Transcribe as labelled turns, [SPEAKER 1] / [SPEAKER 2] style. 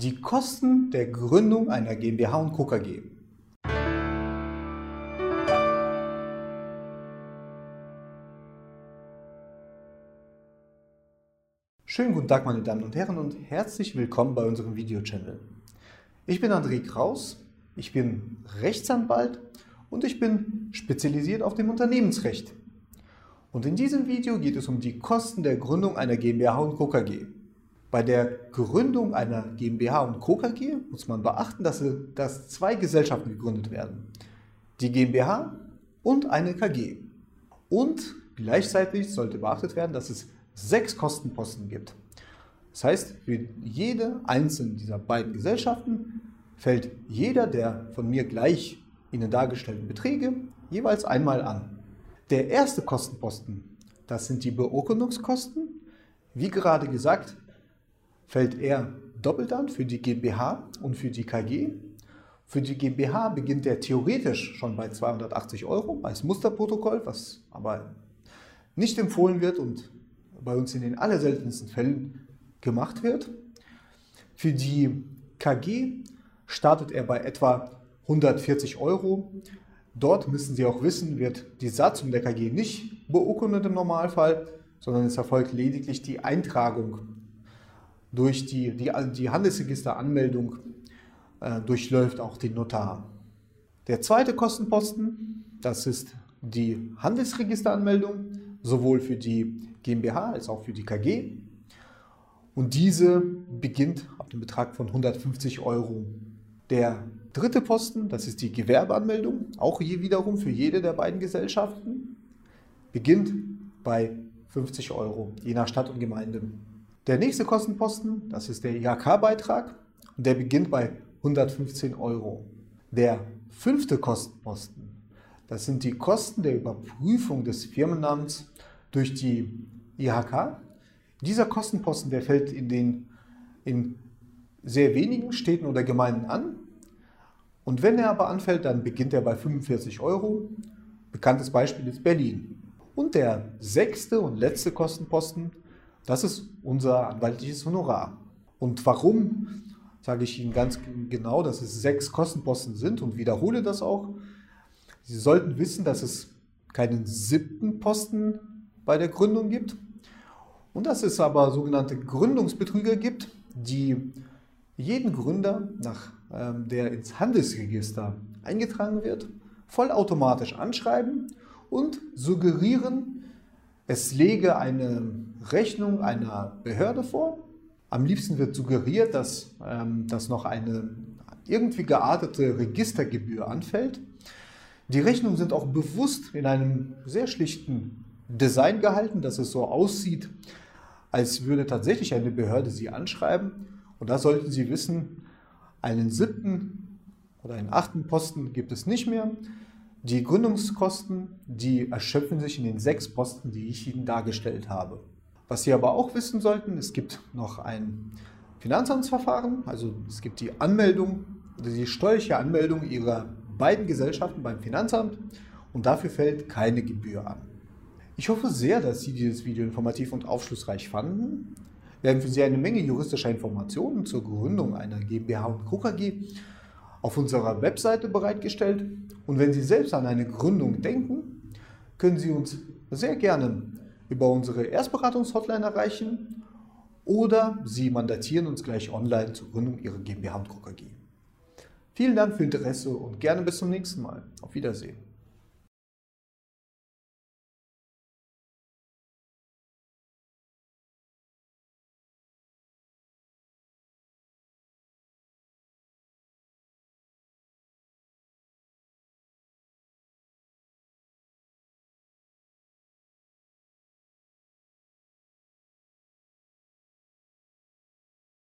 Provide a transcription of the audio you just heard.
[SPEAKER 1] Die Kosten der Gründung einer GmbH und Co. KG. Schönen guten Tag, meine Damen und Herren, und herzlich willkommen bei unserem Video-Channel. Ich bin André Kraus, ich bin Rechtsanwalt und ich bin spezialisiert auf dem Unternehmensrecht. Und in diesem Video geht es um die Kosten der Gründung einer GmbH und Co. KG. Bei der Gründung einer GmbH und Co. KG muss man beachten, dass, dass zwei Gesellschaften gegründet werden. Die GmbH und eine KG. Und gleichzeitig sollte beachtet werden, dass es sechs Kostenposten gibt. Das heißt, für jede einzelne dieser beiden Gesellschaften fällt jeder der von mir gleich Ihnen dargestellten Beträge jeweils einmal an. Der erste Kostenposten, das sind die Beurkundungskosten. Wie gerade gesagt, fällt er doppelt an für die GmbH und für die KG. Für die GmbH beginnt er theoretisch schon bei 280 Euro als Musterprotokoll, was aber nicht empfohlen wird und bei uns in den allerseltensten Fällen gemacht wird. Für die KG startet er bei etwa 140 Euro. Dort müssen Sie auch wissen, wird die Satzung der KG nicht beurkundet im Normalfall, sondern es erfolgt lediglich die Eintragung durch die, die, die Handelsregisteranmeldung äh, durchläuft auch den Notar. Der zweite Kostenposten, das ist die Handelsregisteranmeldung, sowohl für die GmbH als auch für die KG. Und diese beginnt ab dem Betrag von 150 Euro. Der dritte Posten, das ist die Gewerbeanmeldung, auch hier wiederum für jede der beiden Gesellschaften, beginnt bei 50 Euro, je nach Stadt und Gemeinde. Der nächste Kostenposten, das ist der IHK-Beitrag und der beginnt bei 115 Euro. Der fünfte Kostenposten, das sind die Kosten der Überprüfung des Firmennamens durch die IHK. Dieser Kostenposten, der fällt in den in sehr wenigen Städten oder Gemeinden an. Und wenn er aber anfällt, dann beginnt er bei 45 Euro. Bekanntes Beispiel ist Berlin. Und der sechste und letzte Kostenposten, das ist unser anwaltliches Honorar. Und warum, sage ich Ihnen ganz genau, dass es sechs Kostenposten sind und wiederhole das auch. Sie sollten wissen, dass es keinen siebten Posten bei der Gründung gibt und dass es aber sogenannte Gründungsbetrüger gibt, die jeden Gründer, nach, ähm, der ins Handelsregister eingetragen wird, vollautomatisch anschreiben und suggerieren, es lege eine Rechnung einer Behörde vor. Am liebsten wird suggeriert, dass, ähm, dass noch eine irgendwie geartete Registergebühr anfällt. Die Rechnungen sind auch bewusst in einem sehr schlichten Design gehalten, dass es so aussieht, als würde tatsächlich eine Behörde Sie anschreiben. Und da sollten Sie wissen, einen siebten oder einen achten Posten gibt es nicht mehr. Die Gründungskosten, die erschöpfen sich in den sechs Posten, die ich Ihnen dargestellt habe. Was Sie aber auch wissen sollten, es gibt noch ein Finanzamtsverfahren, also es gibt die Anmeldung, die steuerliche Anmeldung Ihrer beiden Gesellschaften beim Finanzamt und dafür fällt keine Gebühr an. Ich hoffe sehr, dass Sie dieses Video informativ und aufschlussreich fanden. Wir haben für Sie eine Menge juristischer Informationen zur Gründung einer GmbH und Co. KG auf unserer Webseite bereitgestellt. Und wenn Sie selbst an eine Gründung denken, können Sie uns sehr gerne über unsere Erstberatungshotline erreichen oder Sie mandatieren uns gleich online zur Gründung Ihrer GmbH und. KG. Vielen Dank für Ihr Interesse und gerne bis zum nächsten Mal. Auf Wiedersehen.